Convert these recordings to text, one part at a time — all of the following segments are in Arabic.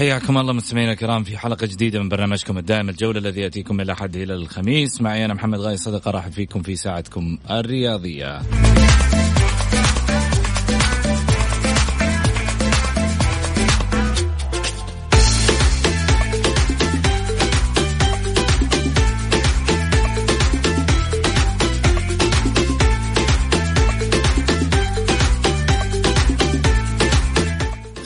حياكم الله مستمعينا الكرام في حلقة جديدة من برنامجكم الدائم الجولة الذي يأتيكم من الاحد إلى الخميس معي أنا محمد غاي صدقة راح فيكم في ساعتكم الرياضية.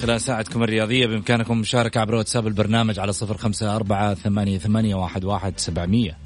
خلال ساعتكم الرياضية بإمكانكم المشاركة عبر واتساب البرنامج على صفر خمسة أربعة ثمانية, ثمانية واحد, واحد سبعمية.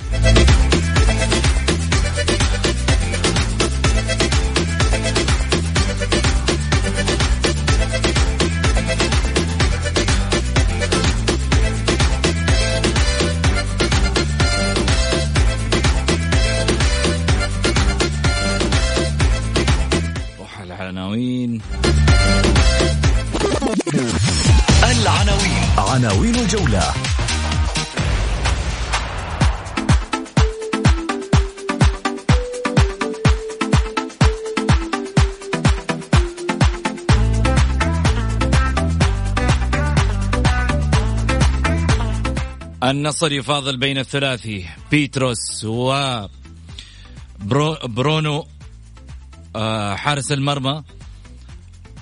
النصر يفاضل بين الثلاثي بيتروس و برو برونو آه، حارس المرمى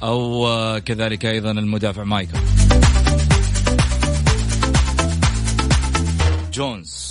أو آه، كذلك أيضا المدافع مايكل. جونز.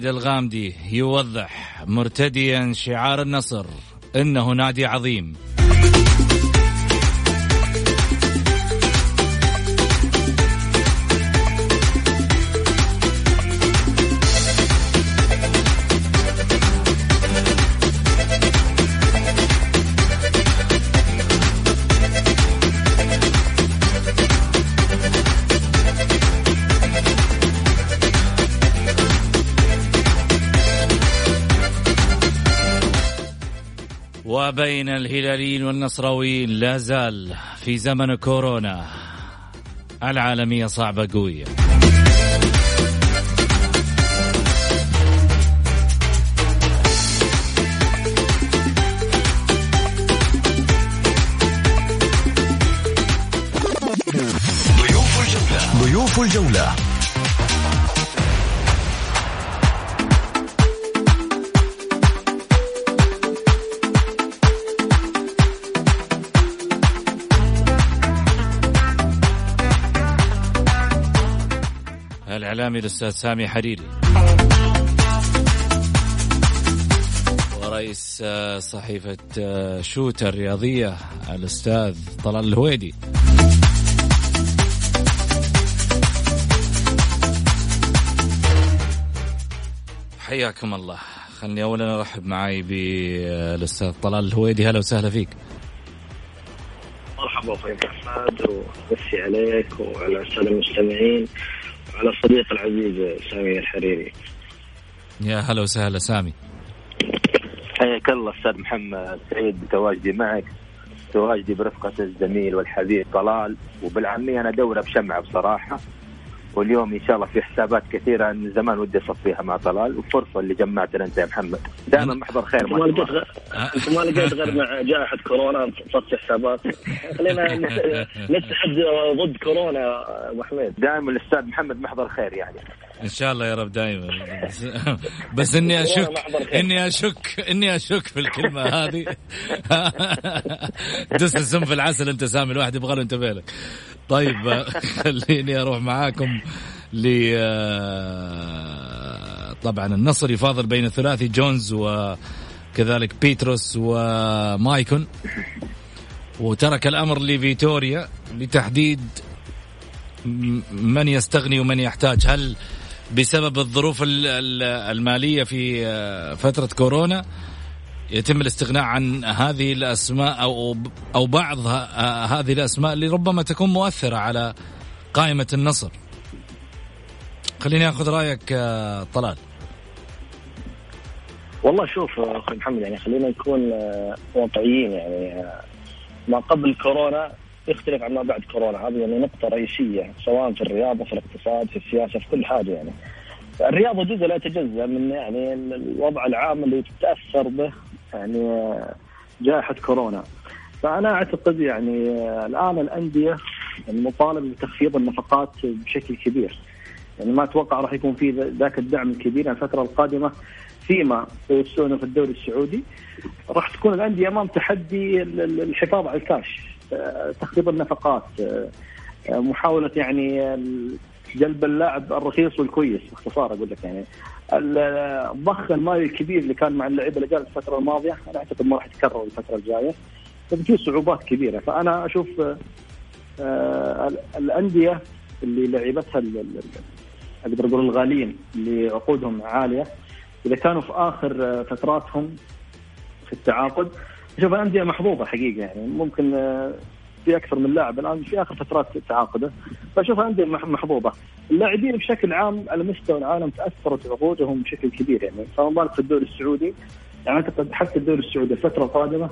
ورائد الغامدي يوضح مرتديا شعار النصر إنه نادي عظيم. وبين الهلاليين والنصراويين لا زال في زمن كورونا. العالمية صعبة قوية. ضيوف الجولة. الإعلامي الأستاذ سامي حريري. رئيس آه، صحيفة آه، شوتر الرياضية الأستاذ طلال الهويدي. حياكم الله. خلني أولا أرحب معي بالأستاذ طلال الهويدي. هلا وسهلا فيك. مرحبا أخوي محمد ومسي عليك وعلى السادة المستمعين. وعلى الصديق العزيز سامي الحريري. يا هلا وسهلا سامي. حياك الله أستاذ محمد سعيد بتواجدي معك تواجدي برفقة الزميل والحبيب طلال وبالعامية أنا دورة بشمعة بصراحة. واليوم إن شاء الله في حسابات كثيرة من زمان ودي أصفيها مع طلال وفرصة اللي جمعتنا انت يا محمد. دائما محضر خير ما لقيت ما لقيت غير مع جائحة كورونا؟ تصفي حسابات. خلينا نتحد ضد كورونا أبو حميد. دائما الأستاذ محمد محضر خير يعني. إن شاء الله يا رب دائما بس, بس إني اشك إني اشك إني أشك في الكلمة هذه. دس السم في العسل أنت سامي الواحد يبغى له انتبه لك. طيب خليني أروح معاكم ل آه، طبعا النصر يفاضل بين الثلاثي جونز وكذلك بيتروس ومايكون وترك الأمر لفيتوريا لتحديد من يستغني ومن يحتاج. هل بسبب الظروف المالية في آه، فترة كورونا يتم الاستغناء عن هذه الأسماء أو أو بعض هذه الأسماء اللي ربما تكون مؤثرة على قائمة النصر. خليني آخذ رأيك آه، طلال. والله شوف أخوي محمد يعني خلينا نكون آه، واقعيين يعني آه، ما قبل كورونا يختلف عن ما بعد كورونا. هذه يعني نقطة رئيسية سواء في الرياضة في الاقتصاد في السياسة في كل حاجة يعني. الرياضة جزء لا يتجزأ من يعني الوضع العام اللي تتأثر به يعني جائحة كورونا. فأنا أعتقد يعني الآن الأندية المطالبة بتخفيض النفقات بشكل كبير. يعني ما أتوقع راح يكون في ذاك الدعم الكبير. الفترة القادمة فيما سيوصلون في الدوري السعودي راح تكون الأندية أمام تحدي الحفاظ على الكاش. تخفيض النفقات محاولة يعني جلب اللاعب الرخيص والكويس باختصار أقول لك يعني. الضخ المالي الكبير اللي كان مع اللعيبة اللي جاء الفترة الماضية أنا أعتقد ما راح يتكرر الفترة الجاية فبتجي صعوبات كبيرة. فأنا أشوف آه الأندية اللي لعبتها أقدر أقول الغاليين اللي عقودهم عالية إذا كانوا في آخر فتراتهم في التعاقد أشوف الانديه محظوظة حقيقة يعني. ممكن آه، في أكثر من لاعب الآن في آخر فترات تعاقده. فاشوف أندية محظوظة. اللاعبين بشكل عام على مستوى العالم تأثرت عقودهم بشكل كبير يعني. فما بالك في الدوري السعودي يعني أعتقد حتى الدوري السعودي الفترة القادمة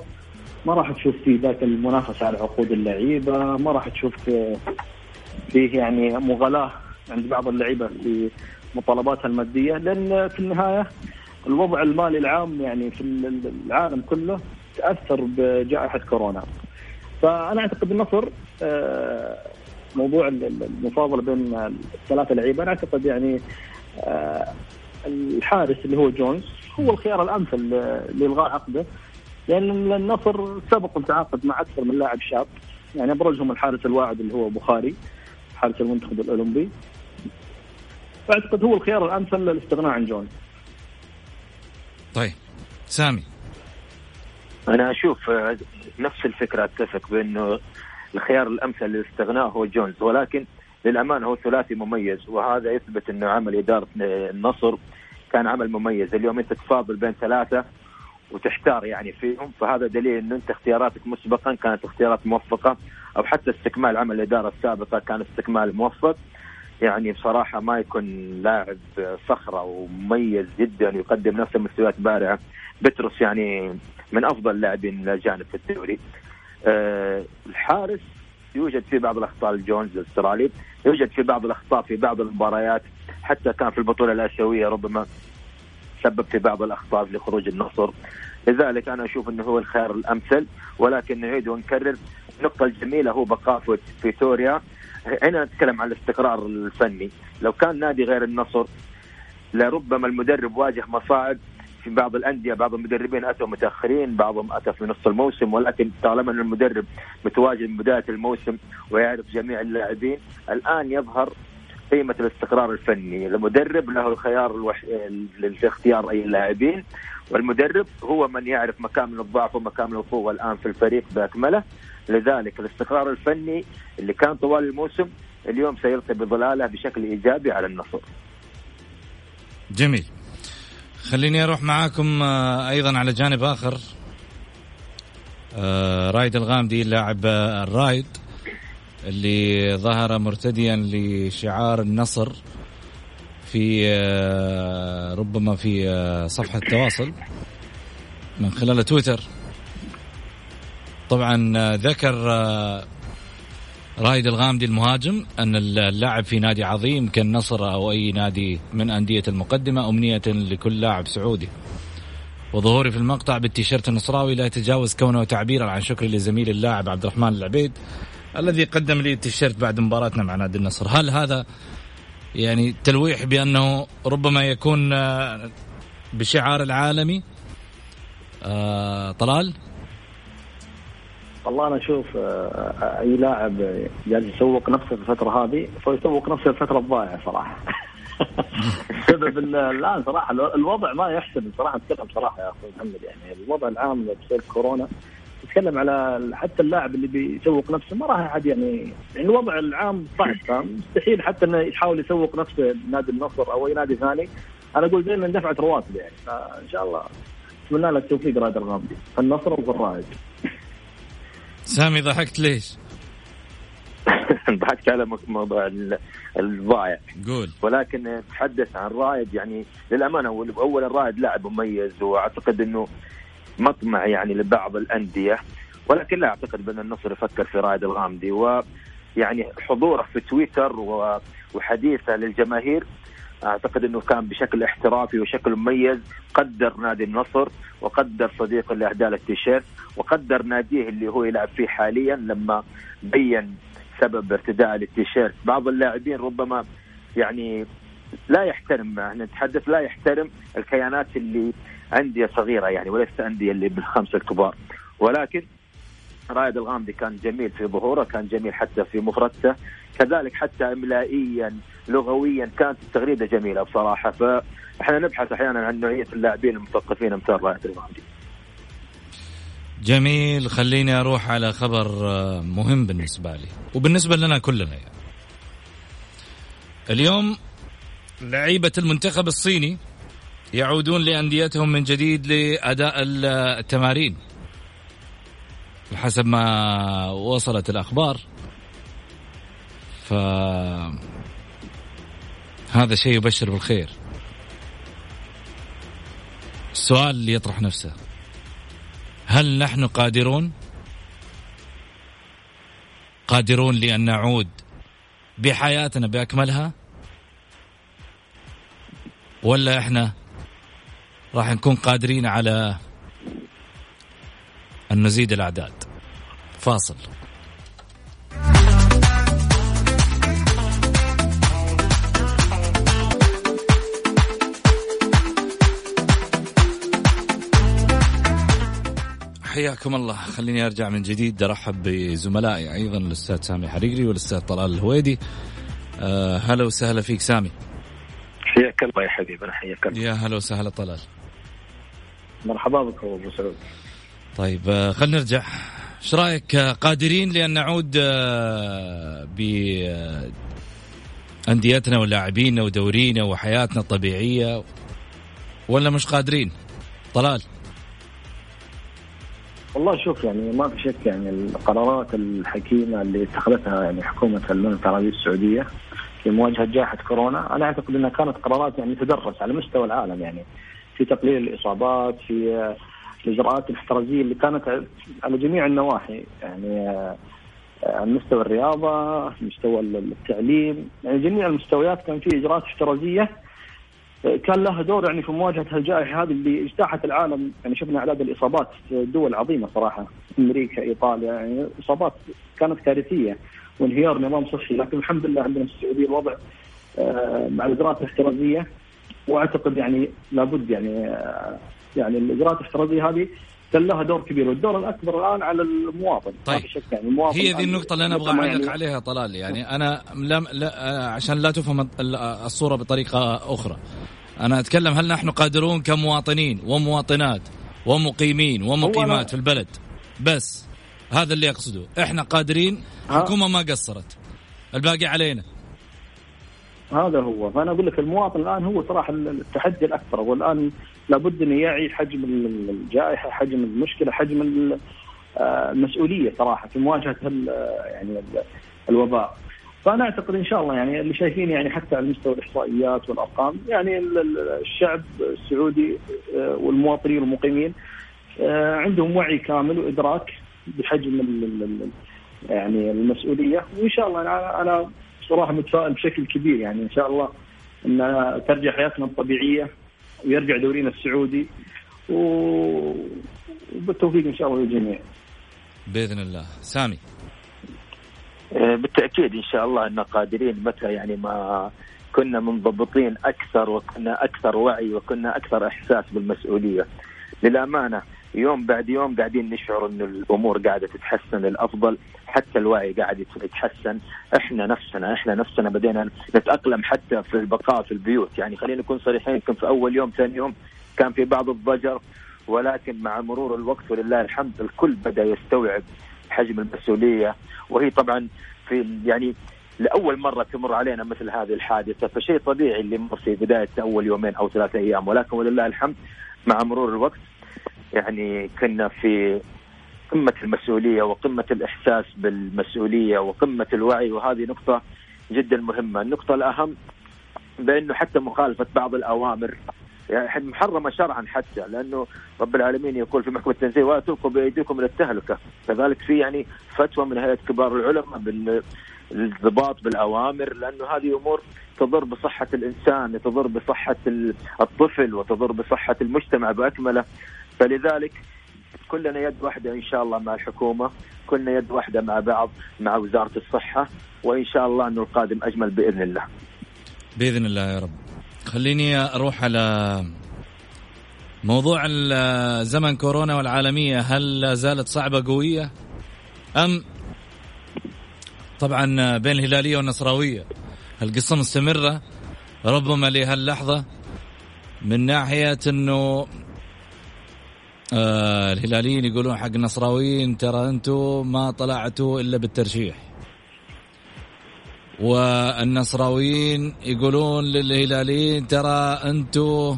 ما راح تشوف فيه ذاك المنافسة على عقود اللعيبة ما راح تشوف فيه يعني مغالاة عند بعض اللعيبة في مطالباتها المادية. لأن في النهاية الوضع المالي العام يعني في العالم كله تأثر بجائحة كورونا. فأنا أعتقد النصر آه، موضوع المفاضله بين الثلاثة لعيبة أنا أعتقد يعني آه، الحارس اللي هو جونز هو الخيار الأمثل لإلغاء عقده لأن النصر سبق تعاقد مع أكثر من لاعب شاب. يعني أبرزهم الحارس الواعد اللي هو بخاري حارس المنتخب الأولمبي. فأعتقد هو الخيار الأمثل للاستغناء عن جونز. طيب سامي. أنا أشوف نفس الفكرة أتفق بأنه الخيار الأمثل للاستغناء هو جونز ولكن للأمانة هو ثلاثي مميز وهذا يثبت أنه عمل إدارة النصر كان عمل مميز. اليوم أنت تفاضل بين ثلاثة وتحتار يعني فيهم فهذا دليل أنه أنت اختياراتك مسبقا كانت اختيارات موفقة أو حتى استكمال عمل الإدارة السابقة كان استكمال موفق. يعني بصراحة ما يكون لاعب صخره ومميز جدا يقدم نفس المستويات بارعة. بترس يعني من أفضل اللاعبين الاجانب في الدوري. أه الحارس يوجد في بعض الأخطاء الجونز الأسترالي يوجد في بعض الأخطاء في بعض المباريات حتى كان في البطولة الآسيوية ربما سبب في بعض الأخطاء لخروج النصر. لذلك أنا أشوف إنه هو الخيار الأمثل ولكن نعيد ونكرر النقطة الجميلة هو بقاء في فيتوريا. هنا نتكلم عن الاستقرار الفني. لو كان نادي غير النصر لربما المدرب واجه مصاعب في بعض الأندية بعض المدربين أتوا متأخرين بعضهم أتى في نص الموسم ولكن طالما إن المدرب متواجد من بداية الموسم ويعرف جميع اللاعبين الآن يظهر قيمة الاستقرار الفني المدرب له الخيار الوح... لاختيار أي لاعبين والمدرب هو من يعرف مكامن الضعف ومكامن القوة الآن في الفريق بأكمله لذلك الاستقرار الفني اللي كان طوال الموسم اليوم سيلقي بظلاله بشكل إيجابي على النصر. جميل. خليني أروح معاكم آه، أيضا على جانب آخر. آه، رايد الغامدي لاعب آه، الرايد اللي ظهر مرتديا لشعار النصر في ربما في صفحة التواصل من خلال تويتر. طبعا ذكر رايد الغامدي المهاجم أن اللاعب في نادي عظيم كالنصر أو أي نادي من أندية المقدمة أمنية لكل لاعب سعودي. وظهوري في المقطع بالتيشيرت النصراوي لا يتجاوز كونه تعبيرا عن شكري لزميلي اللاعب عبد الرحمن العبيد الذي قدم لي التيشيرت بعد مباراتنا مع نادي النصر. هل هذا يعني تلويح بأنه ربما يكون آه، بشعار العالمي؟ آه طلال؟ والله أنا أشوف آه، أي لاعب جالس يسوق نفسه في الفترة هذه فيسوق نفسه الفترة الضايعة صراحة. بسبب الآن صراحة الوضع ما يحسب صراحة أتكلم صراحة يا أخوي محمد يعني الوضع العام بسبب كورونا تتكلم على حتى اللاعب اللي بيسوق نفسه ما راح أحد يعني يعني الوضع العام صعب مستحيل حتى إنه يحاول يسوق نفسه نادي النصر أو أي نادي ثاني. أنا أقول ان دفعت رواتب يعني فإن شاء الله أتمنى له التوفيق رائد الغامدي في النصر وفي الرائد. سامي ضحكت ليش؟ ضحكت على موضوع الضايع قول. ولكن تحدث عن رائد يعني للأمانة اولا رائد لاعب مميز وأعتقد إنه مطمع يعني لبعض الأندية. ولكن لا أعتقد بأن النصر يفكر في رائد الغامدي. ويعني حضوره في تويتر وحديثه للجماهير أعتقد إنه كان بشكل احترافي وشكل مميز قدر نادي النصر وقدر صديقه اللي اهدى له التيشيرت. وقدر ناديه اللي هو يلعب فيه حاليا لما بين سبب ارتداء للتيشيرت بعض اللاعبين ربما يعني لا يحترم إحنا نتحدث لا يحترم الكيانات اللي أندية صغيرة يعني وليس أندية اللي بالخمسة الكبار. ولكن رائد الغامدي كان جميل في ظهوره كان جميل حتى في مفردته. كذلك حتى املائيا لغويا كانت التغريدة جميلة بصراحة. فإحنا نبحث أحيانا عن نوعية اللاعبين المثقفين أمثال رائد الغامدي جميل خليني أروح على خبر آه، مهم بالنسبة لي وبالنسبة لنا كلنا يعني. اليوم لعيبة المنتخب الصيني يعودون لأنديتهم من جديد لأداء التمارين. حسب ما وصلت الأخبار ف هذا شيء يبشر بالخير. السؤال اللي يطرح نفسه. هل نحن قادرون؟ قادرون لأن نعود بحياتنا بأكملها؟ ولا إحنا راح نكون قادرين على أن نزيد الأعداد؟ فاصل. حياكم الله. خليني أرجع من جديد. أرحب بزملائي أيضا الأستاذ سامي حريري والأستاذ طلال الهويدي. أه هلا وسهلا فيك سامي. حياك الله يا حبيبي أنا حياك الله. يا هلا وسهلا طلال. مرحبا بك أبو سعود طيب آه، خلينا نرجع. إيش رأيك؟ آه، قادرين لأن نعود آه، ب أنديتنا ولاعبينا ودورينا وحياتنا الطبيعية ولا مش قادرين؟ طلال. والله شوف يعني ما في شك يعني القرارات الحكيمة اللي اتخذتها يعني حكومة المملكه العربيه السعودية في مواجهة جائحة كورونا أنا أعتقد إنها كانت قرارات يعني تدرس على مستوى العالم يعني في تقليل الإصابات في الإجراءات الاحترازيه اللي كانت على جميع النواحي يعني على مستوى الرياضة، مستوى التعليم، يعني جميع المستويات كان في إجراءات احترازيه كان لها دور يعني في مواجهة الجائحه هذه اللي اجتاحت العالم. يعني شفنا إعداد الإصابات دول عظيمة صراحة. أمريكا إيطاليا يعني إصابات كانت كارثيه وانهيار نظام صحي. لكن الحمد لله عندنا في السعودية الوضع آه، مع الاجراءات الاحترازيه وأعتقد يعني لابد يعني آه، يعني الإجراءات الاحترازية هذه كان لها دور كبير والدور الأكبر الآن على المواطن. طيب. يعني المواطن هي ذي النقطة اللي أنا أبغى أعلق يعني عليها طلال يعني أنا لا, لا عشان لا تفهم الصورة بطريقة أخرى. أنا أتكلم هل نحن قادرون كمواطنين ومواطنات ومقيمين ومقيمات في البلد؟ بس هذا اللي أقصده. إحنا قادرين الحكومة ما قصرت. الباقي علينا. هذا هو. فأنا أقول لك المواطن الآن هو صراحة التحدي الأكبر. والآن لابد إنه يعي حجم الجائحة حجم المشكلة حجم آه، المسؤولية صراحة في مواجهة يعني الوباء. فأنا أعتقد إن شاء الله يعني اللي شايفين يعني حتى على مستوى الإحصائيات والأرقام يعني الشعب السعودي آه، والمواطنين والمقيمين آه، عندهم وعي كامل وإدراك بحجم يعني المسؤولية. وإن شاء الله أنا أنا صراحة متفائل بشكل كبير يعني إن شاء الله إن ترجع حياتنا الطبيعية ويرجع دورينا السعودي وبالتوفيق إن شاء الله للجميع. بإذن الله، سامي. آه، بالتأكيد إن شاء الله أن قادرين متى يعني ما كنا منضبطين أكثر وكنا أكثر وعي وكنا أكثر إحساس بالمسؤولية. للأمانة يوم بعد يوم قاعدين نشعر انه الأمور قاعدة تتحسن للأفضل حتى الوعي قاعد يتحسن. إحنا نفسنا إحنا نفسنا بدينا نتأقلم حتى في البقاء في البيوت. يعني خلينا نكون صريحين يمكن في أول يوم ثاني يوم كان في بعض الضجر ولكن مع مرور الوقت ولله الحمد الكل بدأ يستوعب حجم المسؤولية. وهي طبعا في يعني لأول مرة تمر علينا مثل هذه الحادثة فشيء طبيعي اللي مر في بداية أول يومين أو ثلاثة أيام. ولكن ولله الحمد مع مرور الوقت يعني كنا في قمة المسؤولية وقمة الإحساس بالمسؤولية وقمة الوعي وهذه نقطة جدا مهمة. النقطة الأهم بأنه حتى مخالفة بعض الأوامر يعني محرمة شرعا حتى لأنه رب العالمين يقول في محكمة التنزيل ولا تلقوا بأيديكم إلى التهلكة. كذلك في يعني فتوى من هيئة كبار العلماء بالانضباط بالأوامر لأنه هذه أمور تضر بصحة الإنسان تضر بصحة الطفل وتضر بصحة المجتمع بأكمله. فلذلك كلنا يد واحدة إن شاء الله مع الحكومة كلنا يد واحدة مع بعض مع وزارة الصحة وإن شاء الله أنه القادم أجمل بإذن الله. بإذن الله يا رب. خليني أروح على موضوع زمن كورونا والعالمية. هل لا زالت صعبة قوية؟ أم طبعا بين الهلالية والنصراوية القصة مستمرة. ربما لهاللحظة من ناحية أنه آه الهلاليين يقولون حق النصراويين ترى أنتم ما طلعتوا إلا بالترشيح. والنصراويين يقولون للهلاليين ترى أنتم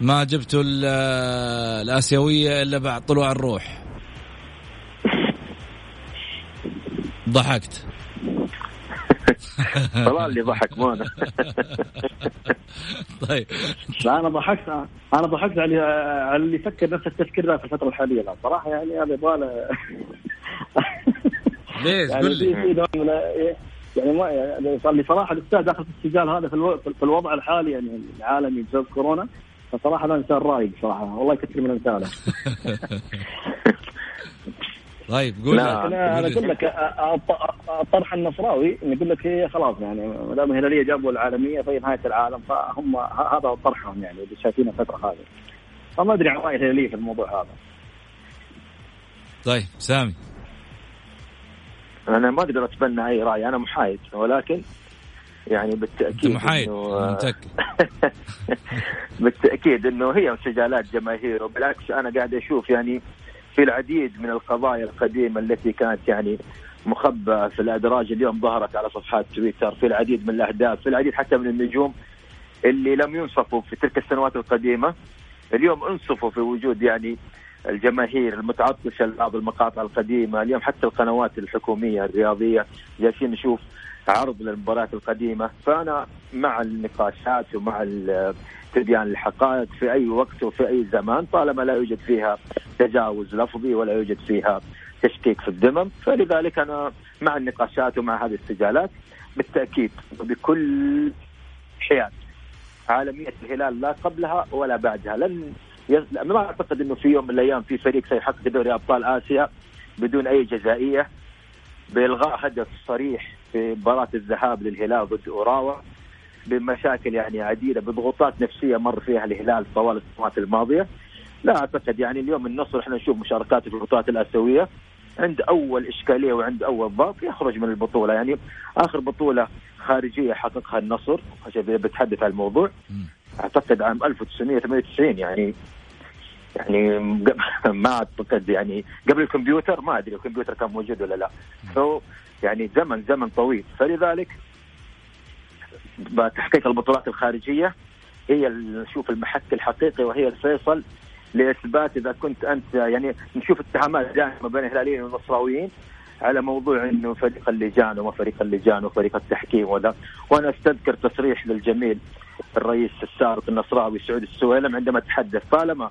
ما جبتوا الآسيوية إلا بعد طلوع الروح. ضحكت. طلال اللي ضحك مو أنا. طيب. لا أنا ضحكت أنا ضحكت على على اللي يفكر نفس التفكير ذا في الفترة الحالية. لا صراحة يعني هذا يبغى له ليش؟ يعني قول لي. يعني ما يعني صار لي صراحة الأستاذ داخل في السجال هذا في, ألو... في الوضع الحالي يعني العالمي بسبب كورونا فصراحة هذا إنسان رايق صراحة. والله يكثر من امثاله طيب قول لا أنا أنا أقول لك الطرح النصراوي يقول لك هي خلاص يعني ما دام الهلاليه جابوا العالمية فهي نهاية العالم فهم هذا طرحهم يعني اللي شايفين الفترة هذه. فما أدري عن رأي الهلاليه في الموضوع هذا. طيب سامي. أنا ما أقدر أتبنى أي رأي أنا محايد ولكن يعني بالتأكيد أنت محايد متأكد. بالتأكيد إنه هي انسجالات جماهير وبالعكس أنا قاعد أشوف يعني في العديد من القضايا القديمة التي كانت يعني مخبأة في الأدراج اليوم ظهرت على صفحات تويتر في العديد من الأهداف في العديد حتى من النجوم اللي لم ينصفوا في تلك السنوات القديمة. اليوم انصفوا في وجود يعني الجماهير المتعطشة لبعض المقاطع القديمة اليوم حتى القنوات الحكومية الرياضية جالسين نشوف عرض للمباريات القديمة. فأنا مع النقاشات ومع تبيان الحقائق في أي وقت وفي أي زمان طالما لا يوجد فيها تجاوز لفظي ولا يوجد فيها تشكيك في الذمم فلذلك أنا مع النقاشات ومع هذه السجالات بالتأكيد وبكل حياد عالمية الهلال لا قبلها ولا بعدها. لن يز... ما أعتقد أنه في يوم من الأيام في فريق سيحقق دوري أبطال آسيا بدون أي جزائية بإلغاء هدف صريح في مباراة الذهاب للهلال ضد أوراوا بمشاكل يعني عديدة بضغوطات نفسية مر فيها الهلال طوال السنوات الماضية. لا أعتقد يعني اليوم النصر إحنا نشوف مشاركاته في البطولات الآسيوية عند أول إشكالية وعند أول ضغط يخرج من البطولة. يعني آخر بطولة خارجية حققها النصر عشان بتحدث عن الموضوع. أعتقد عام 1998 يعني يعني ما أعتقد يعني قبل الكمبيوتر ما أدري الكمبيوتر كان موجود ولا لا. سو يعني زمن زمن طويل. فلذلك تحقيق البطولات الخارجية هي نشوف المحك الحقيقي وهي الفيصل لإثبات إذا كنت أنت يعني نشوف اتهامات دائما بين الهلاليين والنصراويين على موضوع إنه فريق اللجان وما فريق اللجان وفريق التحكيم وذا. وأنا أستذكر تصريح للجميل الرئيس السابق النصراوي سعود السويلم عندما تحدث طالما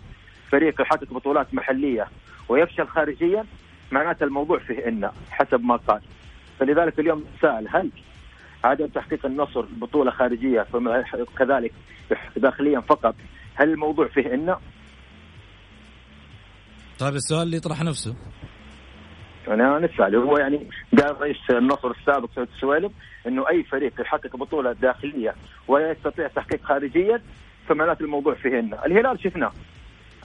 فريق يحقق بطولات محلية ويفشل خارجيا معناته الموضوع فيه ان حسب ما قال. فلذلك اليوم سأل هل عدم تحقيق النصر بطولة خارجية كذلك داخليا فقط هل الموضوع فيه إن طيب السؤال اللي يطرح نفسه. أنا نسال هو يعني قال رئيس النصر السابق سعود السويلم إنه أي فريق يحقق بطولة داخلية ولا يستطيع تحقيق خارجيا فمعناته الموضوع فيه إن الهلال شفناه.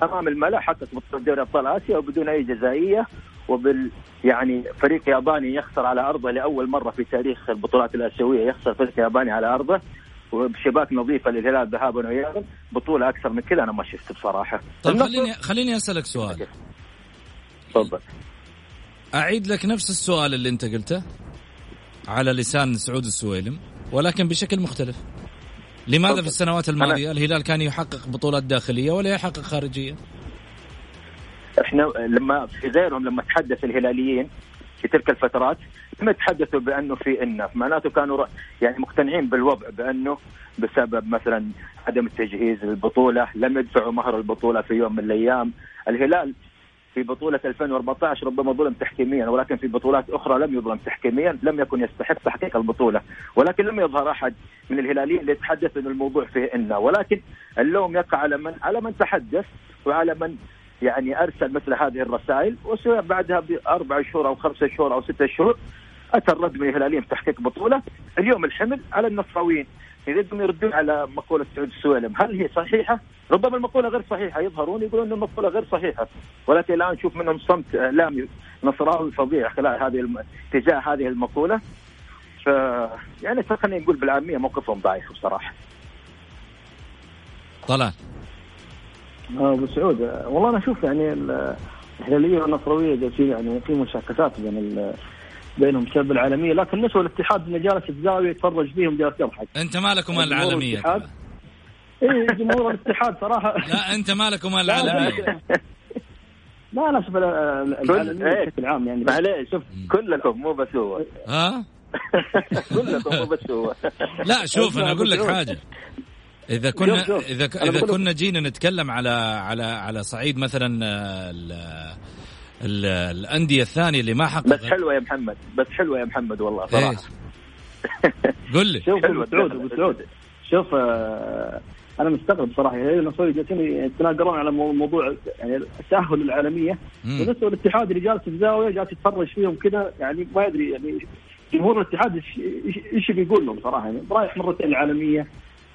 أمام الملأ حقق بطوله دوري أبطال آسيا وبدون أي جزائية وبال يعني فريق ياباني يخسر على أرضه لأول مرة في تاريخ البطولات الآسيوية. يخسر فريق ياباني على أرضه وبشباك نظيفة للهلال ذهابا وايابا بطولة أكثر من كذا أنا ما شفت بصراحة. طيب خليني خليني أسألك سؤال. تفضل. أعيد لك نفس السؤال اللي أنت قلته على لسان سعود السويلم ولكن بشكل مختلف. لماذا في السنوات الماضية الهلال كان يحقق بطولات داخلية ولا يحقق خارجية؟ إحنا لما في غيرهم لما تحدث الهلاليين في تلك الفترات لم يتحدثوا بأنه في انه معناته كانوا يعني مقتنعين بالوضع بأنه بسبب مثلا عدم التجهيز للبطولة لم يدفعوا مهر البطولة في يوم من الأيام الهلال في بطولة 2014 ربما ظلم تحكيميا ولكن في بطولات أخرى لم يظلم تحكيميا لم يكن يستحق تحقيق البطولة. ولكن لم يظهر أحد من الهلاليين ليتحدث أن الموضوع فيه إن ولكن اللوم يقع على من على من تحدث وعلى من يعني أرسل مثل هذه الرسائل وبعدها بأربع شهور أو خمسة شهور أو ستة شهور أتى الرد من الهلاليين في تحقيق بطولة. اليوم الحمل على النصراويين. يريدون يردون على مقولة سعود السويلم هل هي صحيحة؟ ربما المقولة غير صحيحة. يظهرون يقولون أن المقولة غير صحيحة. ولكن الآن نشوف منهم صمت إعلامي نصراوي فظيع خلال هذه الم... تجاه هذه المقولة. ف يعني خلينا نقول بالعامية موقفهم ضعيف بصراحة. طلال. آه، أبو سعود والله أنا أشوف يعني الهلاليه والنصراوية جالسين يعني في مشاكسات بين بينهم بسبب العالمية. لكن نسوى الاتحاد انه جالس في الزاوية يتفرج فيهم جالس يضحك. أنت مالك ومال العالمية اي جمهور الاتحاد صراحة. لا أنت مالك ومال العالمية. لا أنا أشوف العالمية إيه. بشكل عام يعني. معليش شوف كلكم مو بس هو. ها؟ كلكم مو بس هو. لا شوف أنا أقول لك حاجة. إذا كنا. إذا إذا كنا جينا نتكلم على على على صعيد مثلا ال الأندية الثانية اللي ما حققت. بس حلوة يا محمد. بس حلوة يا محمد والله صراحة. إيه. قل لي. شوف أبو سعود أبو سعود. شوف آه أنا مستغرب صراحة. هي النصوصي جالسين يتناقرون على موضوع يعني التأهل العالمية. ونسوا الاتحاد اللي جالس في زاويه جالس يتفرج فيهم كذا يعني ما يدري يعني جمهور الاتحاد إيش بيقول لهم صراحة؟ يعني رايح مرتين العالمية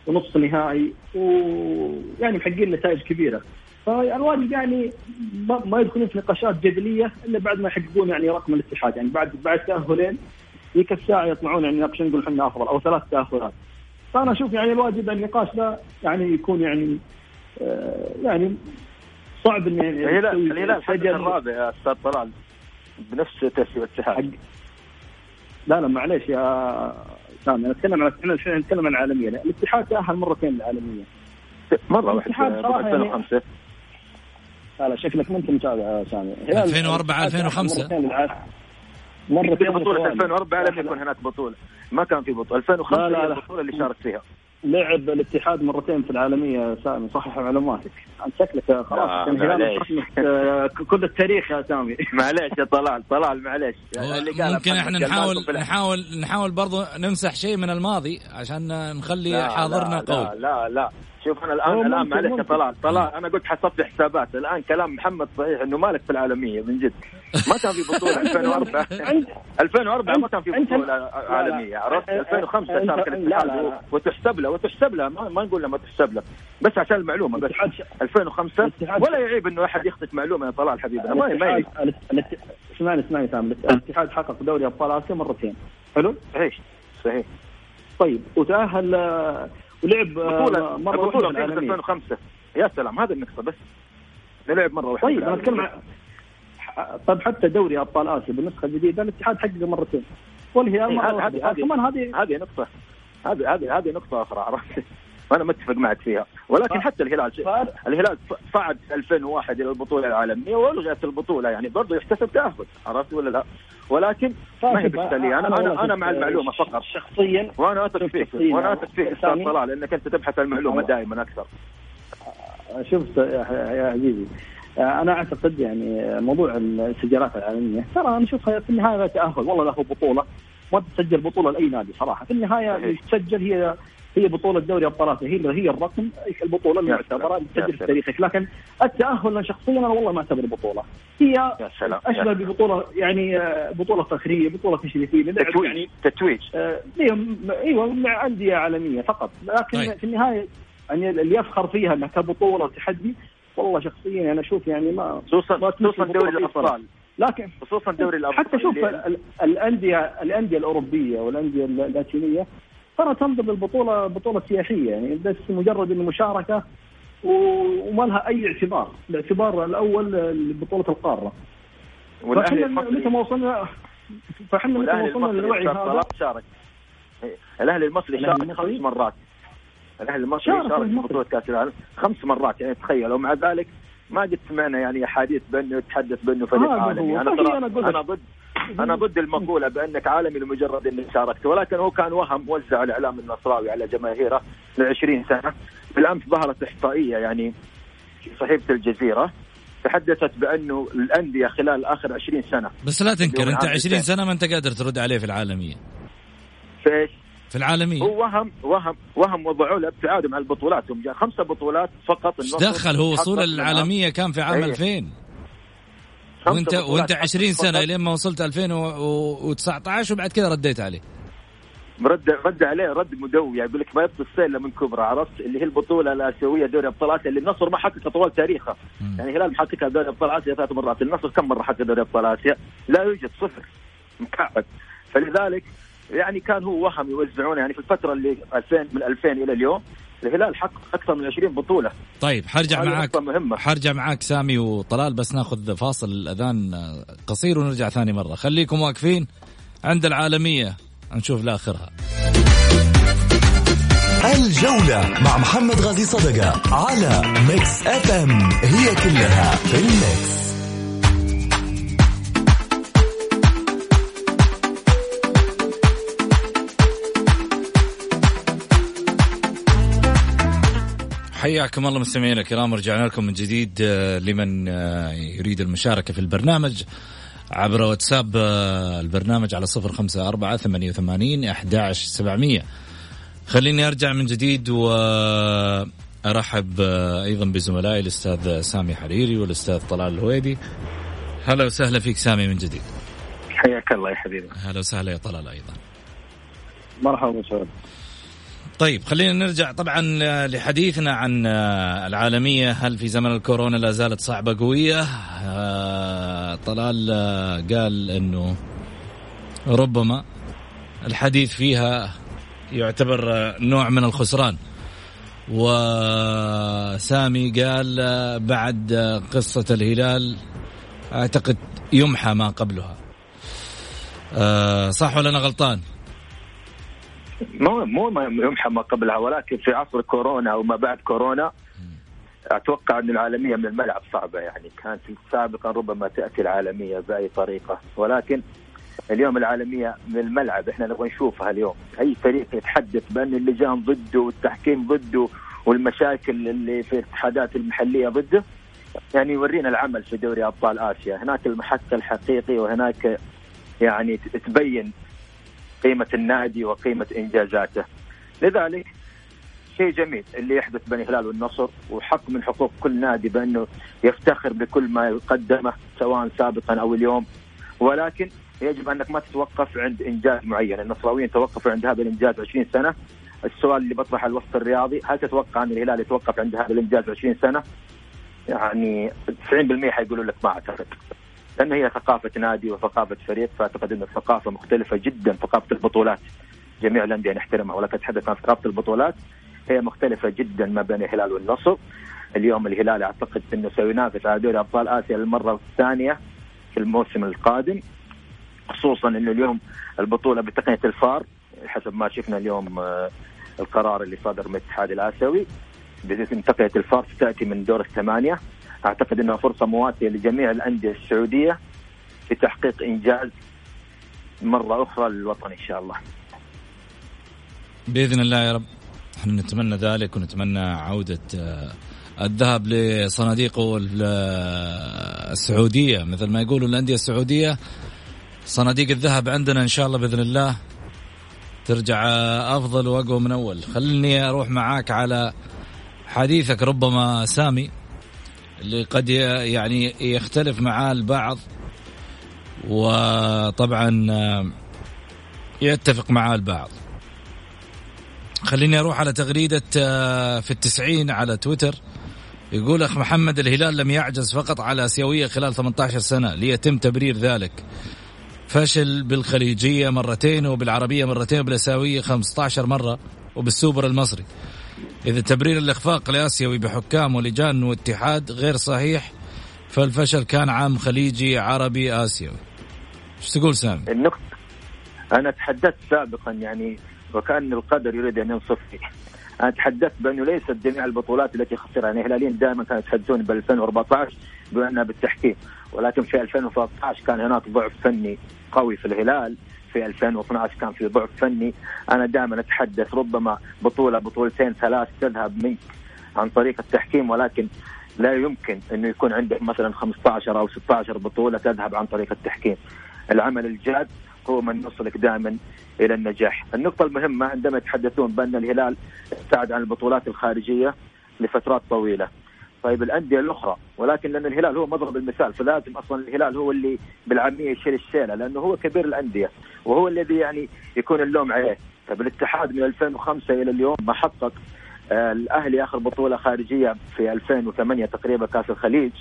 ونصف نهائي ويعني محققين نتائج كبيرة. فالواجب يعني ما يدخلون في نقاشات جدلية إلا بعد ما يحققون يعني رقم الاتحاد. يعني بعد بعد تأهلين ذيك الساعة يطلعون يعني يناقشون يقول إحنا أفضل أو ثلاث تأهلات. فأنا أشوف يعني الواجب النقاش ذا يعني يكون يعني آه يعني صعب إنه يعني الهلال الهلال الرابع يا أستاذ طلال بنفس ترتيب الاتحاد. لا لا معليش يا سامي أنا أتكلم عن إحنا نتكلم عن العالمية. الاتحاد تأهل مرتين للعالمية. مرة واحدة 2005 يعني لا لا شكلك ما انت متابع سامي. 2004 2005 مرة في بطولة 2004 لم يكن هناك بطولة. ما كان في بطولة. 2005 لا لا لا. البطولة اللي شارك فيها. لعب الاتحاد مرتين في العالمية سامي. صحح معلوماتك. انت شكلك خلاص. كل التاريخ يا سامي. معليش يا طلال. طلال معليش. ممكن إحنا نحاول نحاول نحاول برضو نمسح شيء من الماضي عشان نخلي حاضرنا قوي لا لا لا. شوف أنا الان الآن معلش يا طلال طلال أنا قلت حسبت حسابات. الآن كلام محمد صحيح إنه مالك في العالمية من جد. ما كان في بطولة 2004 2004 ما كان في بطولة عالمية عرفت؟ 2005 شارك الاتحاد وتحسب له وتحسب له ما نقول له ما تحسب له. بس عشان المعلومة بس. 2005 ولا يعيب إنه أحد يخطف معلومة يا طلال حبيبي. ما ما اسمعني اسمعني سامي. الاتحاد حقق دوري أبطال آسيا مرتين. حلو؟ صحيح. صحيح. طيب وتأهل ولعب آه، بطولة. مرة بطولة في في العالميه 2005 يا سلام هذا النقطة بس. لعب مرة واحدة. طيب أنا أتكلم طيب حتى دوري أبطال آسيا بالنسخة الجديدة الاتحاد حققه مرتين. والهلال إيه، واحدة. هذه- كمان هذه هذه نقطة. هذه هذه هذه نقطة أخرى عرفت؟ وأنا متفق معك فيها ولكن حتى الهلال الهلال صعد في 2001 إلى البطولة العالمية وألغيت البطولة يعني برضه يحتسب تأهل عرفت ولا لا؟ ولكن ما هي فاهم. بالتالية أنا والله أنا مع المعلومة فقط شخصيا وأنا أثق فيك وأنا أثق فيك سامي. طلال لأنك أنت تبحث عن المعلومة والله. دائما أكثر شفت يا عزيزي أنا أعتقد يعني موضوع السجلات العالمية ترى أنا أشوفها في النهاية تأهل والله له بطولة ما تسجل بطولة لأي نادي صراحة في النهاية اللي. تسجل هي هي بطولة دوري ابطال اسيا هي هي الرقم. اللي يا تسجل في. تاريخك لكن التأهل أنا شخصيا أنا والله ما أعتبر بطولة هي يا سلام يا أشبه سلام. ببطولة يعني آه، بطولة فخرية بطولة تشريفية لعب تتويج يعني تتويج آه، أيوه مع أندية عالمية فقط لكن طيب. في النهاية يعني اللي يفخر فيها إنها كبطولة وتحدي والله شخصيا أنا أشوف يعني ما خصوصا خصوصا بطولة دوري الأبطال. لكن خصوصا دوري الأبطال حتى شوف الانديه الأندية الأوروبية والأندية اللاتينية ترى تنظر للبطولة بطولة سياحية يعني بس مجرد إنه مشاركة و- وما لها أي اعتبار، الاعتبار الأول لبطولة القارة. والأهلي متى ما وصلنا فاحنا متى ما وصلنا للوعي هذا شارك الأهلي المصري شارك؟ خمس مرات الأهلي المصري شارك في. بطولة كأس العالم خمس مرات يعني تخيل ومع ذلك ما قد سمعنا يعني أحاديث بأنه يتحدث بأنه فريق. عالمي أنا ترى أقول أنا. ضد أنا ضد المقولة بأنك عالمي لمجرد انك شاركت ولكن هو كان وهم وزع الإعلام النصراوي على جماهيره ل 20 سنة. بالأمس ظهرت إحصائية يعني في صحيفة الجزيرة تحدثت بأنه الأندية خلال آخر 20 سنة بس لا تنكر أنت العام 20 الثاني. سنة ما أنت قادر ترد عليه في العالمية. في إيش؟ في العالمية. هو وهم وهم وهم وضعوا له ابتعاده مع البطولات. هم جاء خمسة بطولات فقط. دخل هو وصول العالمية كان في عام إيه. 2000 خمسة وانت وانت حقق 20 سنة. لين ما وصلت 2019 وبعد كذا رديت عليه. رد رد عليه رد مدوي يقول لك ما يبطل السيل من كبرى عرفت؟ اللي هي البطولة الآسيوية دوري ابطال اسيا اللي النصر ما حققها طوال تاريخه. مم. يعني الهلال محققها دوري ابطال اسيا ثلاث مرات النصر كم مرة حقق دوري ابطال اسيا لا يوجد صفر. مكعب. فلذلك يعني كان هو وهم يوزعونه يعني في الفترة اللي 2000 من 2000 إلى اليوم الهلال حقق أكثر من 20 بطولة. طيب حرجع معاك. مهمة. حرجع معاك سامي وطلال بس ناخذ فاصل الاذان قصير ونرجع ثاني مرة. خليكم واقفين عند العالمية نشوف لآخرها. الجولة مع محمد غازي صدقة على Mix FM هي كلها في ال mix حياكم الله مستمعينا الكرام رجعنا لكم من جديد آه، لمن آه، يريد المشاركة في البرنامج. عبر واتساب آه، البرنامج على صفر خمسة أربعة ثمانية وثمانين أحداش سبعمية. خليني أرجع من جديد وأرحب أيضا بزملائي الأستاذ سامي حريري والأستاذ طلال الهويدي. هلا وسهلا فيك سامي من جديد. حياك الله يا حبيبي. هلا وسهلا يا طلال أيضا. مرحبا مسعود طيب خلينا نرجع طبعا لحديثنا عن العالمية. هل في زمن الكورونا لا زالت صعبة قوية؟ آه، طلال آه، قال إنه ربما الحديث فيها يعتبر آه، نوع من الخسران. وسامي قال آه، بعد آه، قصة الهلال أعتقد يمحى ما قبلها. آه، صح ولا أنا غلطان؟ مو مو يمحى ما قبلها ولكن في عصر كورونا وما بعد كورونا أتوقع إن العالمية من الملعب صعبة يعني. كانت سابقا ربما تأتي العالمية بأي طريقة. ولكن اليوم العالمية من الملعب إحنا نبغى نشوفها اليوم. أي فريق يتحدث بأن اللجان ضده والتحكيم ضده والمشاكل اللي في الاتحادات المحلية ضده يعني يورينا العمل في دوري أبطال آسيا. هناك المحك الحقيقي وهناك يعني تبين قيمة النادي وقيمة إنجازاته لذلك شيء جميل اللي يحدث بين الهلال والنصر وحق من حقوق كل نادي بأنه يفتخر بكل ما يقدمه سواء سابقا أو اليوم ولكن يجب أنك ما تتوقف عند إنجاز معين، النصراويين توقفوا عند هذا الإنجاز 20 سنة. السؤال اللي بطرحه الوسط الرياضي، هل تتوقع أن الهلال يتوقف عند هذا الإنجاز 20 سنة؟ يعني 90% حيقولوا لك ما أعتقد. لأنه هي ثقافة نادي وثقافة فريق فأعتقد انه ثقافه مختلفة جدا. ثقافة البطولات. جميع الأندية نحترمها ولكن اتحدث عن ثقافة البطولات هي مختلفة جدا ما بين الهلال والنصر. اليوم الهلال أعتقد إنه سينافس على دوري أبطال آسيا للمرة الثانية في الموسم القادم خصوصا إنه اليوم البطولة بتقنية الفار حسب ما شفنا اليوم آه، القرار اللي صدر من الاتحاد الآسيوي. باسم تقنيه الفار تاتي من دور الثمانية. أعتقد إنها فرصة مواتية لجميع الأندية السعودية في تحقيق إنجاز مرة أخرى للوطن إن شاء الله. بإذن الله يا رب. إحنا نتمنى ذلك ونتمنى عودة آه، الذهب لصناديقه السعودية. مثل ما يقولوا الأندية السعودية صناديق الذهب عندنا إن شاء الله بإذن الله ترجع أفضل وأقوى من أول. خليني أروح معاك على حديثك ربما سامي. اللي قد يعني يختلف معاه البعض وطبعا يتفق معاه البعض. خليني أروح على تغريدة آه، في التسعين على تويتر. يقول أخ محمد الهلال لم يعجز فقط على آسيوية خلال 18 سنة ليتم تبرير ذلك. فشل بالخليجية مرتين وبالعربية مرتين وبالآسيوية 15 مرة وبالسوبر المصري. إذا تبرير الإخفاق الاسيوي بحكام ولجان واتحاد غير صحيح فالفشل كان عام خليجي عربي آسيوي. إيش تقول سامي؟ النقطة أنا تحدثت سابقا يعني وكأن القدر يريد أن ينصفني أنا تحدثت بأنه ليست جميع البطولات التي خسرها. يعني الهلاليين دائما كانوا يتحدثون ب 2014 بأنها بالتحكيم. ولكن في 2013 كان هناك ضعف فني قوي في الهلال. في 2012 كان في ضعف فني أنا دائما أتحدث ربما بطولة بطولتين ثلاث تذهب منك عن طريق التحكيم ولكن لا يمكن إنه يكون عندك مثلا 15 أو 16 بطولة تذهب عن طريق التحكيم العمل الجاد هو من يوصلك دائما إلى النجاح. النقطة المهمة عندما يتحدثون بأن الهلال ابتعد عن البطولات الخارجية لفترات طويلة. طيب الأندية الأخرى ولكن لأن الهلال هو مضرب المثال فلازم أصلا الهلال هو اللي بالعامية يشيل الشيلة لأنه هو كبير الأندية وهو الذي يعني يكون اللوم عليه. طيب الاتحاد من 2005 إلى اليوم ما حقق آه، الأهلي آخر بطولة خارجية في 2008 تقريبا كأس الخليج.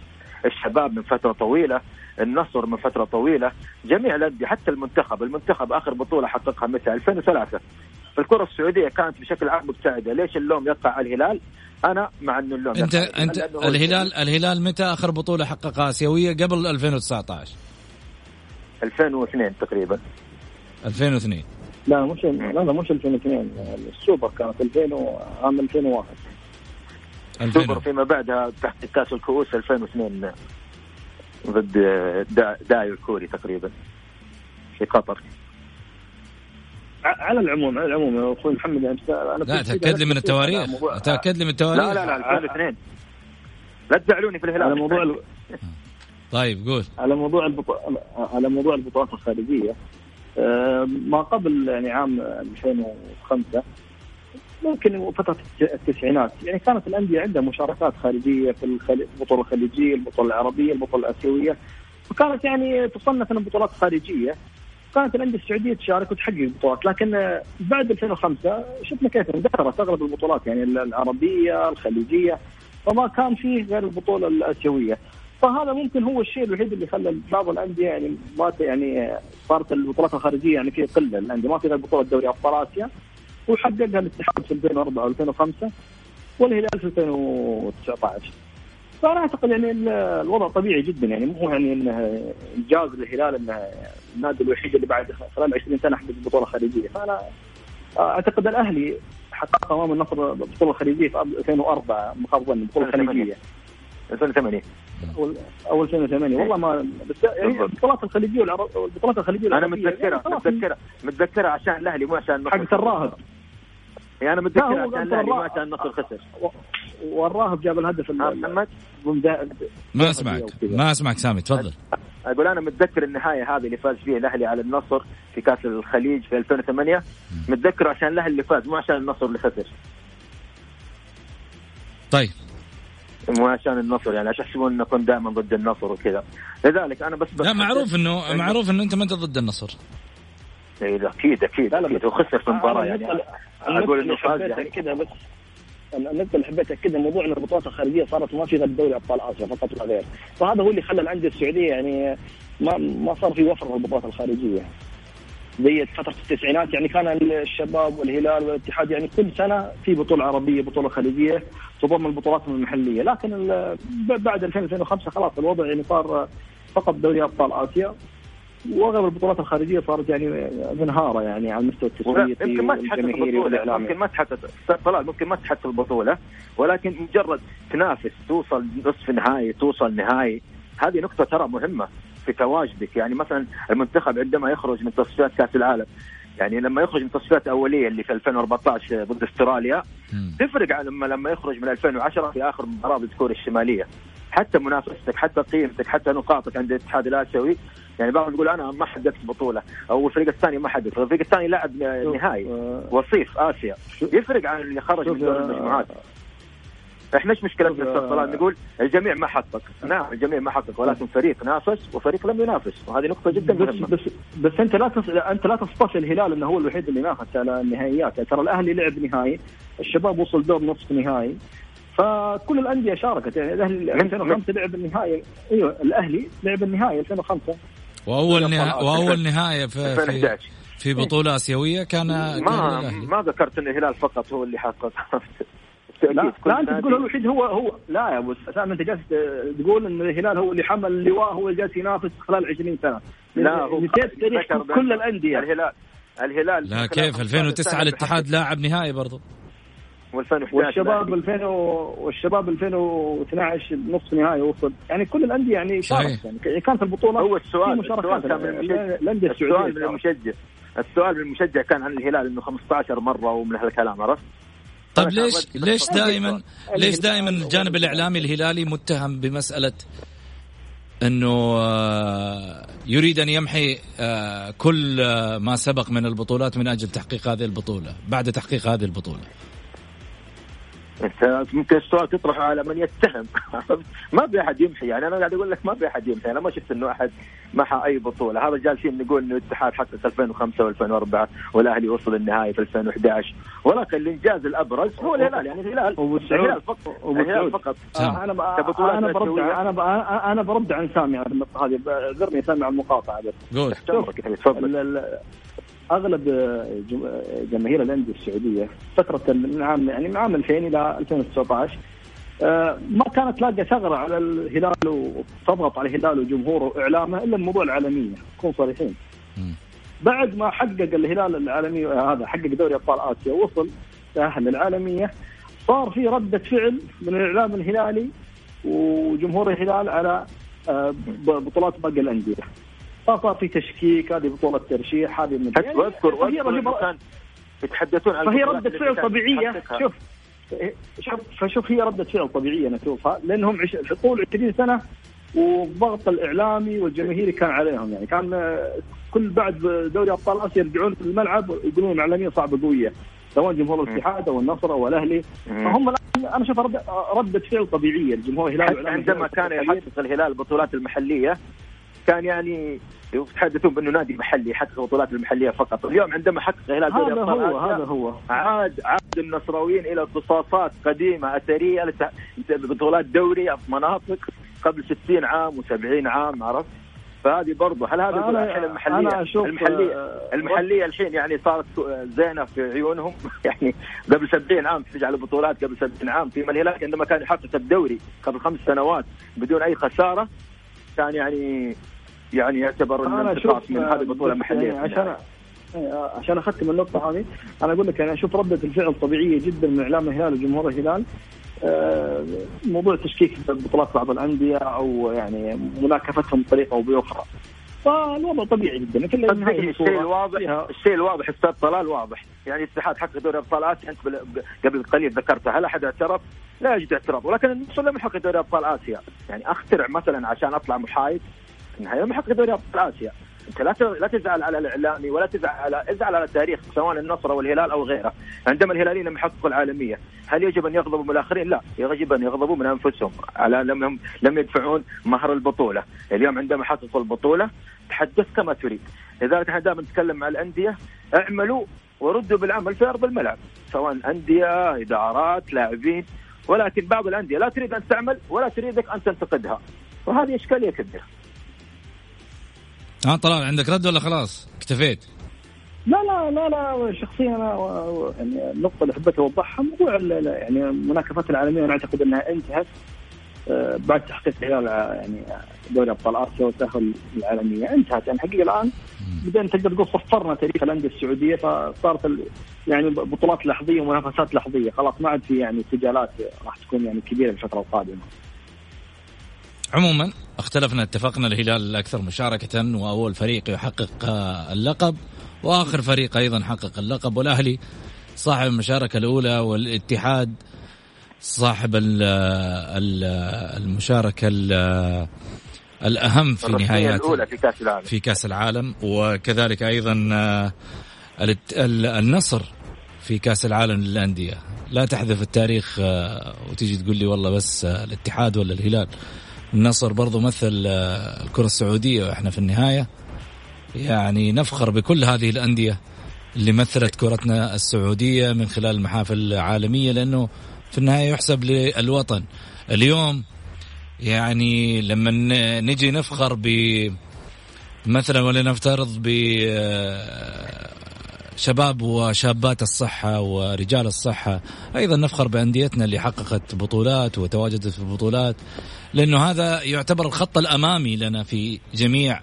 الشباب من فترة طويلة النصر من فترة طويلة جميع الأندية حتى المنتخب المنتخب آخر بطولة حققها متى؟ 2003 الكرة السعودية كانت بشكل عام مبتعدة. ليش اللوم يقع على الهلال؟ أنا مع إنه اللوم انت أنت الهلال الهلال متى آخر بطولة حققها آسيوية؟ قبل 2019 2002 تقريبا. 2002 لا مش لا لا مش 2002 السوبر كانت 2000 عام 2001 السوبر فيما بعدها تحت كأس الكؤوس 2002 ضد دايو الكوري تقريبا في قطر. على العموم على العموم يا أخوي محمد أنا لا تأكد لي من التواريخ. تأكد لي من التواريخ لا لا لا 2002 لا تزعلوني في الهلال. على موضوع ال... طيب قول. على موضوع البطو... على موضوع البطولات الخارجية. آه، ما قبل يعني عام 2005 ممكن فترة التسعينات يعني كانت الأندية عندها مشاركات خارجية في البطولة الخليجية، البطولة العربية، البطولة الآسيوية. وكانت يعني تصنف إنها بطولات خارجية. كانت الأندية السعودية تشارك وتحقق بطولات لكن بعد 2005 شفنا كيف اندثرت أغلب البطولات يعني العربية الخليجية فما كان فيه غير البطولة الآسيوية. فهذا ممكن هو الشيء الوحيد اللي خلى بعض الأندية يعني ما يعني صارت البطولات الخارجية يعني في قلة. الأندية ما في غير بطولة دوري أبطال آسيا وحققها الاتحاد في 2004 و2005 والهلال في 2019 فانا أعتقد يعني الوضع طبيعي جدا يعني مو يعني إنه إنجاز للهلال إنه النادي الوحيد اللي بعد خلال 20 سنة حقق بطولة خارجيه فأنا أعتقد الأهلي حقق امام النصر بطولة خارجيه في 2004 مخاف ظني بطولة خليجية. 2008 أو 2008 والله ما بس يعني البطولات الخليجية والبطولات الخليجية أنا متذكرها يعني متذكرها متذكرها عشان الأهلي مو عشان النصر حق الراهب. يعني أنا متذكر عشان الأهلي ما عشان النصر خسر. والراهب جاب الهدف محمد. ما أسمعك. ما أسمعك سامي تفضل. أقول أنا متذكر النهاية هذه اللي فاز فيها الأهلي على النصر في كأس الخليج في 2008 متذكر عشان الأهلي اللي فاز مو عشان النصر اللي خسر. طيب. مو عشان النصر يعني عشان يحسبون إنه كنت دائما ضد النصر وكذا. لذلك أنا بس, بس لا معروف انه معروف إنه أنت ما أنت ضد النصر. اي أكيد أكيد أكيد. وخسر في المباراة يعني. أقول إنه فاز يعني. كذا بس النقطة اللي حبيت أكدها موضوع أن البطولات الخارجية صارت ما في غير دوري أبطال آسيا فقط لا غير، فهذا هو اللي خلى الأندية السعودية يعني ما ما صار في وفر في البطولات الخارجية. زي فترة التسعينات يعني كان الشباب والهلال والاتحاد يعني كل سنة في بطولة عربية بطولة خليجية تضم البطولات المحلية. لكن بعد 2000 2005 خلاص الوضع يعني صار فقط دوري أبطال آسيا. واغلب البطولات الخارجية صارت يعني منهارة يعني على المستوى التسويقي يمكن ما تحقق والجماهيري البطوله ممكن ما تحقق أستاذ طلال ممكن ما تحقق البطولة ولكن مجرد تنافس توصل نصف نهائي توصل نهائي هذه نقطة ترى مهمة في تواجدك. يعني مثلا المنتخب عندما يخرج من تصفيات كأس العالم يعني لما يخرج من تصفيات أولية اللي في 2014 ضد استراليا. تفرق عن لما لما يخرج من 2010 في آخر مباراة ضد كوريا الشمالية. حتى منافستك حتى قيمتك حتى نقاطك عند الاتحاد الآسيوي. يعني بعضهم يقول أنا ما حققت بطولة أو الفريق الثاني ما حقق الفريق الثاني لعب نهائي آه، وصيف آسيا. يفرق عن اللي خرج من دور يا- المجموعات. إحنا إيش مشكلتنا أستاذ طلال؟ نقول الجميع ما حقق. نعم الجميع ما حقق ولكن فريق نافس وفريق لم ينافس وهذه نقطة جدا بس مهمة. بس بس أنت لا تص... أنت لا تصطفي الهلال إنه هو الوحيد اللي نافس على النهائيات. يعني ترى الأهلي لعب نهائي الشباب وصل دور نصف نهائي. فكل الأندية شاركت. يعني الأهلي من- 2005 لعب النهائي. أيوه الأهلي لعب النهائي 2005 وأول أبطال نها... آسيا. وأول نهاية في في, 2011 في بطولة آسيوية كان كان ما الأهلي. ما ذكرت إن الهلال فقط هو اللي حقق. لا, لا أنت تقول هو الوحيد هو هو لا يا أبو سام أنت جالس تقول إن الهلال هو اللي حمل اللواء هو اللي جالس ينافس خلال 20 سنة. لا هو نسيت تاريخ ذكر بأن كل الأندية؟ الهلال الهلال لا كيف؟ 2009 الاتحاد لاعب نهائي برضو. و2011 والشباب 2000 و- والشباب 2012 نصف نهائي وصل. يعني كل الأندية يعني. شاركت. يعني كانت البطولة هو السؤال مشاركات السؤال كان من الأندية السؤال من. المشجع السؤال من المشجع كان عن الهلال إنه 15 مرة ومن هالكلام عرفت؟ طيب ليش ليش دائما ليش دائما الجانب الإعلامي الهلالي متهم بمسألة إنه آه، يريد أن يمحي آه، كل آه، ما سبق من البطولات من أجل تحقيق هذه البطولة بعد تحقيق هذه البطولة؟ انت ممكن السؤال تطرحه على من يتهم. ما في أحد يمحي يعني أنا قاعد أقول لك ما في أحد يمحي. أنا ما شفت إنه أحد محى أي بطولة. هذا جالسين نقول إنه الاتحاد حقق 2005 و2004 والأهلي وصل النهائي في 2011 ولكن الإنجاز الأبرز هو الهلال يعني الهلال. الهلال فقط. الهلال. فقط آه، أنا أنا برد. أنا ب- أنا برد عن سامي على النقطة هذه. اعذرني سامي على المقاطعة. بس قول حبيبي، تفضل. أغلب جم- جماهير الأندية السعودية فترة من عام يعني من عام 2000 إلى 2019 آه، ما كانت تلاقي ثغرة على الهلال وتضغط على الهلال وجمهوره واعلامه إلا الموضوع العالميه نكون صريحين. بعد ما حقق الهلال العالمي هذا حقق دوري أبطال آسيا وصل تاهل للعالميه صار في ردة فعل من الإعلام الهلالي وجمهور الهلال على آه، بطولات باقي الأندية. فصار في تشكيك هذه بطولة ترشيح هذه من حتى واذكر رجل- كان يتحدثون عن فهي اللي فعل يحققها. شوف شوف فشوف هي ردة فعل طبيعية أنا أشوفها لأنهم عش... طول 20 سنة والضغط الإعلامي والجماهيري كان عليهم يعني كان آه، كل بعد دوري أبطال آسيا يرجعون في الملعب يقولون الإعلامية صعبة قوية سواء جمهور الاتحاد أو النصر أو الأهلي مم. فهم أنا أشوفها ردة, ردة فعل طبيعية الجمهور الهلال حتى عندما كان. يحقق الهلال البطولات المحلية كان يعني يتحدثون بأنه نادي محلي يحقق البطولات المحلية فقط، اليوم عندما حقق الهلال دوري هذا هو هذا هو. عاد عاد النصراويين إلى اختصاصات قديمة أثرية بطولات دوري في مناطق قبل 60 عام و70 عام عرفت؟ فهذه برضه هل هذا الحين المحلية؟ أنا أشوف، المحليه آه، المحلية الحين يعني صارت زينة في عيونهم. يعني قبل 70 عام تجعل البطولات قبل 70 عام فيما الهلال عندما كان يحقق الدوري قبل خمس سنوات بدون أي خسارة كان يعني يعني يعتبر انه أشوف من هذه البطولة بس المحلية. يعني عشان آه، عشان أختم النقطة هذه أنا أقول لك أنا أشوف ردة الفعل طبيعية جدا من إعلام الهلال وجمهور الهلال. آه، موضوع تشكيك بطولات بعض الأندية أو يعني مناكفتهم بطريقة أو بأخرى. فالوضع طبيعي جدا الشيء الواضح الشيء الواضح أستاذ طلال واضح. يعني الاتحاد حقق دوري ابطال آسيا أنت بل- قبل قليل ذكرتها هل أحد اعترف؟ لا يوجد اعتراف ولكن النصر لم يحقق دوري أبطال آسيا. يعني أخترع مثلا عشان أطلع محايد. في النهايه لم يحقق دوري أبطال آسيا. أنت لا لا تزعل على الإعلامي ولا تزعل على ازعل على التاريخ سواء النصر أو الهلال أو غيره. عندما الهلاليين لم يحققوا العالمية هل يجب أن يغضبوا من الآخرين؟ لا. يجب أن يغضبوا من أنفسهم. على لم لم يدفعون مهر البطولة. اليوم عندما حققوا البطولة تحدث كما تريد. لذلك إحنا دائما نتكلم مع الأندية. اعملوا وردوا بالعمل في أرض الملعب. سواء أندية إدارات لاعبين. ولكن بعض الأندية لا تريد أن تعمل ولا تريدك أن تنتقدها. وهذه إشكالية كبيرة. ها طلال عندك رد ولا خلاص؟ اكتفيت؟ لا لا لا لا شخصيا أنا يعني النقطة اللي حبيت أوضحها موضوع يعني المناكفات العالمية أنا أعتقد إنها أنتهت. آه، بعد تحقيق هلال يعني دوري أبطال آسيا والتاهل العالمية. انتهت يعني الحقيقة الآن بدينا تقدر تقول صفرنا تاريخ الأندية السعودية فصارت يعني بطولات لحظية ومنافسات لحظية. خلاص ما عاد في يعني سجالات راح تكون يعني كبيرة الفترة القادمة. عموما اختلفنا اتفقنا الهلال الأكثر مشاركة وأول فريق يحقق اللقب وآخر فريق أيضا حقق اللقب. والأهلي صاحب المشاركة الأولى والاتحاد صاحب المشاركة الأهم في نهايات الأولى في كأس العالم. في كأس العالم وكذلك أيضا آه، النصر في كأس العالم للأندية. لا تحذف التاريخ آه، وتيجي تقول لي والله بس آه، الاتحاد ولا الهلال. النصر برضو مثل الكرة السعودية وإحنا في النهاية يعني نفخر بكل هذه الأندية اللي مثلت كرتنا السعودية من خلال المحافل العالمية لأنه في النهاية يحسب للوطن. اليوم يعني لما نجي نفخر ب مثلا ولنفترض ب شباب وشابات الصحة ورجال الصحة أيضا نفخر بأنديتنا اللي حققت بطولات وتواجدت في البطولات لأنه هذا يعتبر الخط الأمامي لنا في جميع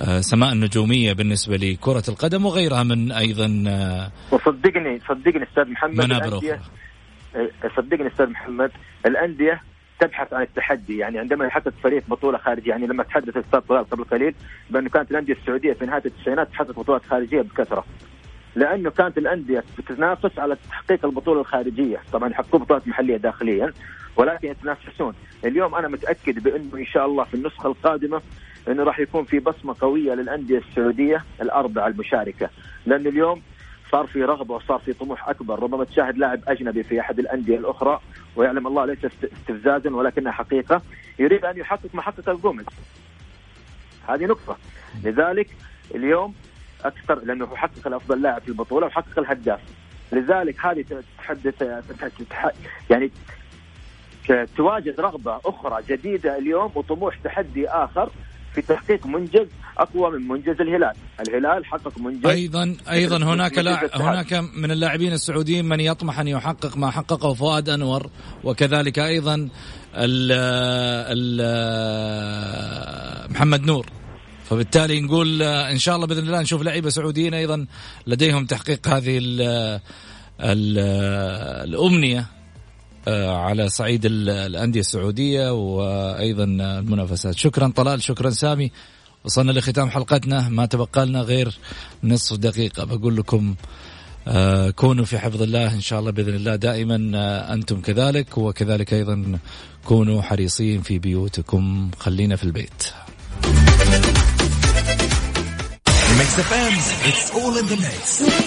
السماء النجومية بالنسبة لكرة القدم وغيرها من أيضا وصدقني صدقني أستاذ محمد منابر أخرى. صدقني أستاذ محمد الأندية تبحث عن التحدي. يعني عندما يحقق فريق بطولة خارجية يعني لما تحدث الأستاذ طلال قبل قليل بأنه كانت الأندية السعودية في نهاية التسعينات تحقق بطولات خارجية بكثرة. لأنه كانت الأندية تتنافس على تحقيق البطولة الخارجية. طبعا يحققون بطولات محلية داخليا ولكن يتنافسون. اليوم أنا متأكد بأنه إن شاء الله في النسخة القادمة إنه راح يكون في بصمة قوية للأندية السعودية الأربعة المشاركة. لأنه اليوم صار في رغبة وصار في طموح أكبر. ربما تشاهد لاعب أجنبي في أحد الأندية الأخرى ويعلم الله ليس استفزازا ولكنها حقيقة. يريد أن يحقق ما حقق الجوميز. هذه نقطة. لذلك اليوم أكثر لأنه حقق الأفضل لاعب في البطولة وحقق الهداف. لذلك هذه تحدث يعني تواجد رغبة أخرى جديدة اليوم وطموح تحدي آخر. في تحقيق منجز أقوى من منجز الهلال، الهلال حقق منجز. أيضا أيضا هناك لاعب هناك من اللاعبين السعوديين من يطمح أن يحقق ما حققه فؤاد أنور وكذلك أيضا ال ال محمد نور. فبالتالي نقول إن شاء الله بإذن الله نشوف لعيبة سعوديين أيضا لديهم تحقيق هذه ال ال الأمنية. على صعيد الأندية السعودية وأيضا المنافسات. شكرا طلال شكرا سامي. وصلنا لختام حلقتنا. ما تبقى لنا غير نصف دقيقة. بقول لكم آه، كونوا في حفظ الله. إن شاء الله بإذن الله دائما آه، أنتم كذلك. وكذلك أيضا كونوا حريصين في بيوتكم. خلينا في البيت. Mix.